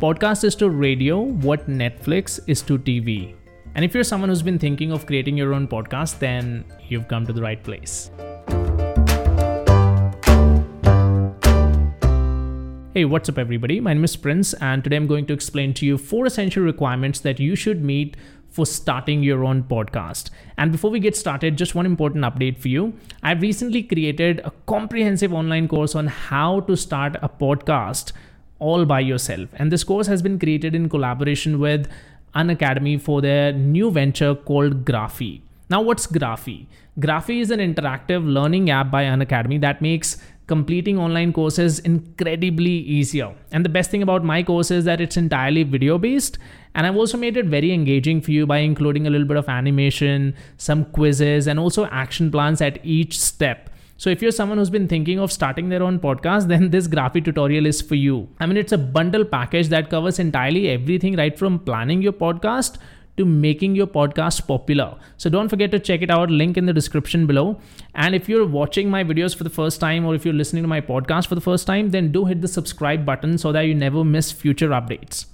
podcast is to radio what Netflix is to TV. And if you're someone who's been thinking of creating your own podcast, then you've come to the right place. Hey, what's up, everybody? My name is Prince, and today I'm going to explain to you four essential requirements that you should meet for starting your own podcast. And before we get started, just one important update for you. I've recently created a comprehensive online course on how to start a podcast all by yourself. And this course has been created in collaboration with Unacademy for their new venture called Graphy. Now, what's Graphy? Graphy is an interactive learning app by Unacademy that makes completing online courses incredibly easier. And the best thing about my course is that it's entirely video based. And I've also made it very engaging for you by including a little bit of animation, some quizzes, and also action plans at each step. So if you're someone who's been thinking of starting their own podcast, then this Graphy tutorial is for you. I mean, it's a bundle package that covers entirely everything right from planning your podcast to making your podcast popular. So don't forget to check it out, link in the description below. And if you're watching my videos for the first time or if you're listening to my podcast for the first time, then do hit the subscribe button so that you never miss future updates.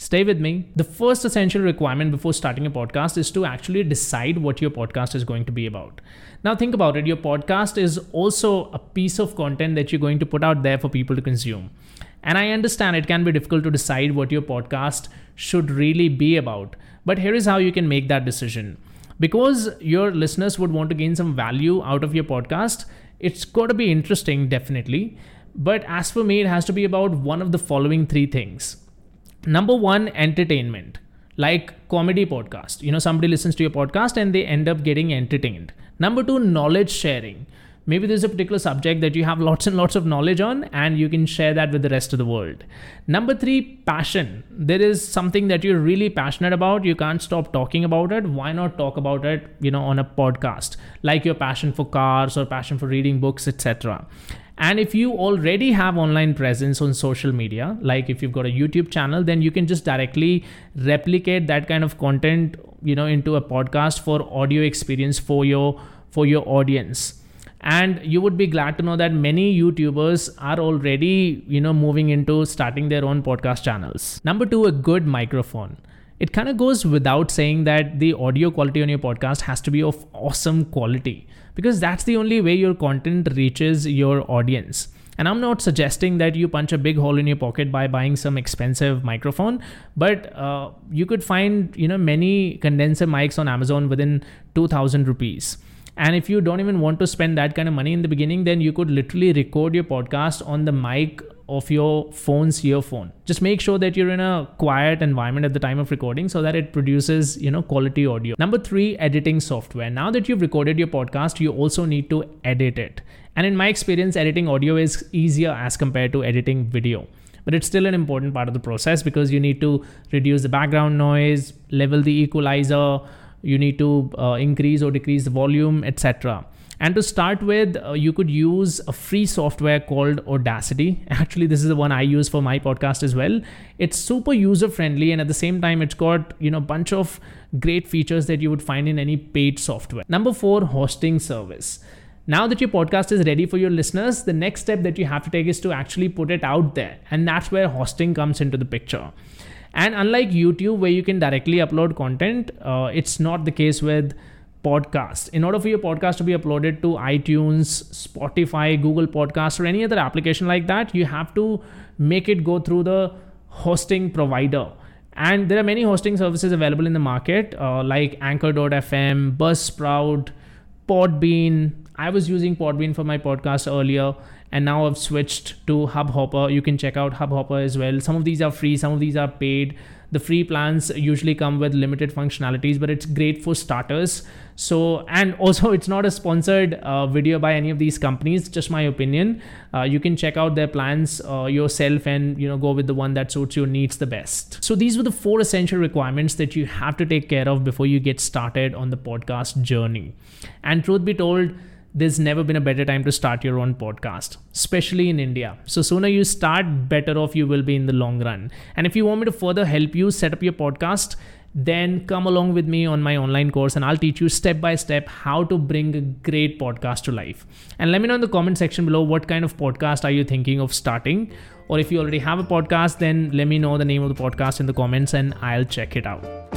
Stay with me. The first essential requirement before starting a podcast is to actually decide what your podcast is going to be about. Now, think about it your podcast is also a piece of content that you're going to put out there for people to consume. And I understand it can be difficult to decide what your podcast should really be about. But here is how you can make that decision. Because your listeners would want to gain some value out of your podcast, it's got to be interesting, definitely. But as for me, it has to be about one of the following three things. Number one, entertainment, like comedy podcast. You know, somebody listens to your podcast and they end up getting entertained. Number two, knowledge sharing. Maybe there's a particular subject that you have lots and lots of knowledge on and you can share that with the rest of the world. Number 3 passion. There is something that you're really passionate about. You can't stop talking about it. Why not talk about it you know on a podcast? Like your passion for cars or passion for reading books etc and if you already have online presence on social media like if you've got a youtube channel then you can just directly replicate that kind of content you know into a podcast for audio experience for your for your audience. And you would be glad to know that many youtubers are already you know moving into starting their own podcast channels. Number 2 a good microphone it kind of goes without saying that the audio quality on your podcast has to be of awesome quality because that's the only way your content reaches your audience. And i'm not suggesting that you punch a big hole in your pocket by buying some expensive microphone but uh, you could find you know many condenser mics on amazon within 2000 rupees. And if you don't even want to spend that kind of money in the beginning, then you could literally record your podcast on the mic of your phone's earphone. Just make sure that you're in a quiet environment at the time of recording so that it produces, you know, quality audio. Number 3, editing software. Now that you've recorded your podcast, you also need to edit it. And in my experience, editing audio is easier as compared to editing video. But it's still an important part of the process because you need to reduce the background noise, level the equalizer, you need to uh, increase or decrease the volume etc and to start with uh, you could use a free software called audacity. Actually this is the one i use for my podcast as well. It's super user friendly and at the same time it's got you know a bunch of great features that you would find in any paid software. Number 4 hosting service. Now that your podcast is ready for your listeners the next step that you have to take is to actually put it out there and that's where hosting comes into the picture and unlike YouTube, where you can directly upload content, uh, it's not the case with podcast. In order for your podcast to be uploaded to iTunes, Spotify, Google Podcast, or any other application like that, you have to make it go through the hosting provider. And there are many hosting services available in the market, uh, like Anchor.fm, Buzzsprout, Podbean. I was using Podbean for my podcast earlier and now I've switched to Hubhopper. You can check out Hubhopper as well. Some of these are free, some of these are paid. The free plans usually come with limited functionalities, but it's great for starters. So, and also, it's not a sponsored uh, video by any of these companies, just my opinion. Uh, you can check out their plans uh, yourself and you know go with the one that suits your needs the best. So, these were the four essential requirements that you have to take care of before you get started on the podcast journey. And truth be told, there's never been a better time to start your own podcast, especially in India. So, sooner you start, better off you will be in the long run. And if you want me to further help you set up your podcast, then come along with me on my online course and I'll teach you step by step how to bring a great podcast to life. And let me know in the comment section below what kind of podcast are you thinking of starting Or if you already have a podcast, then let me know the name of the podcast in the comments and I'll check it out.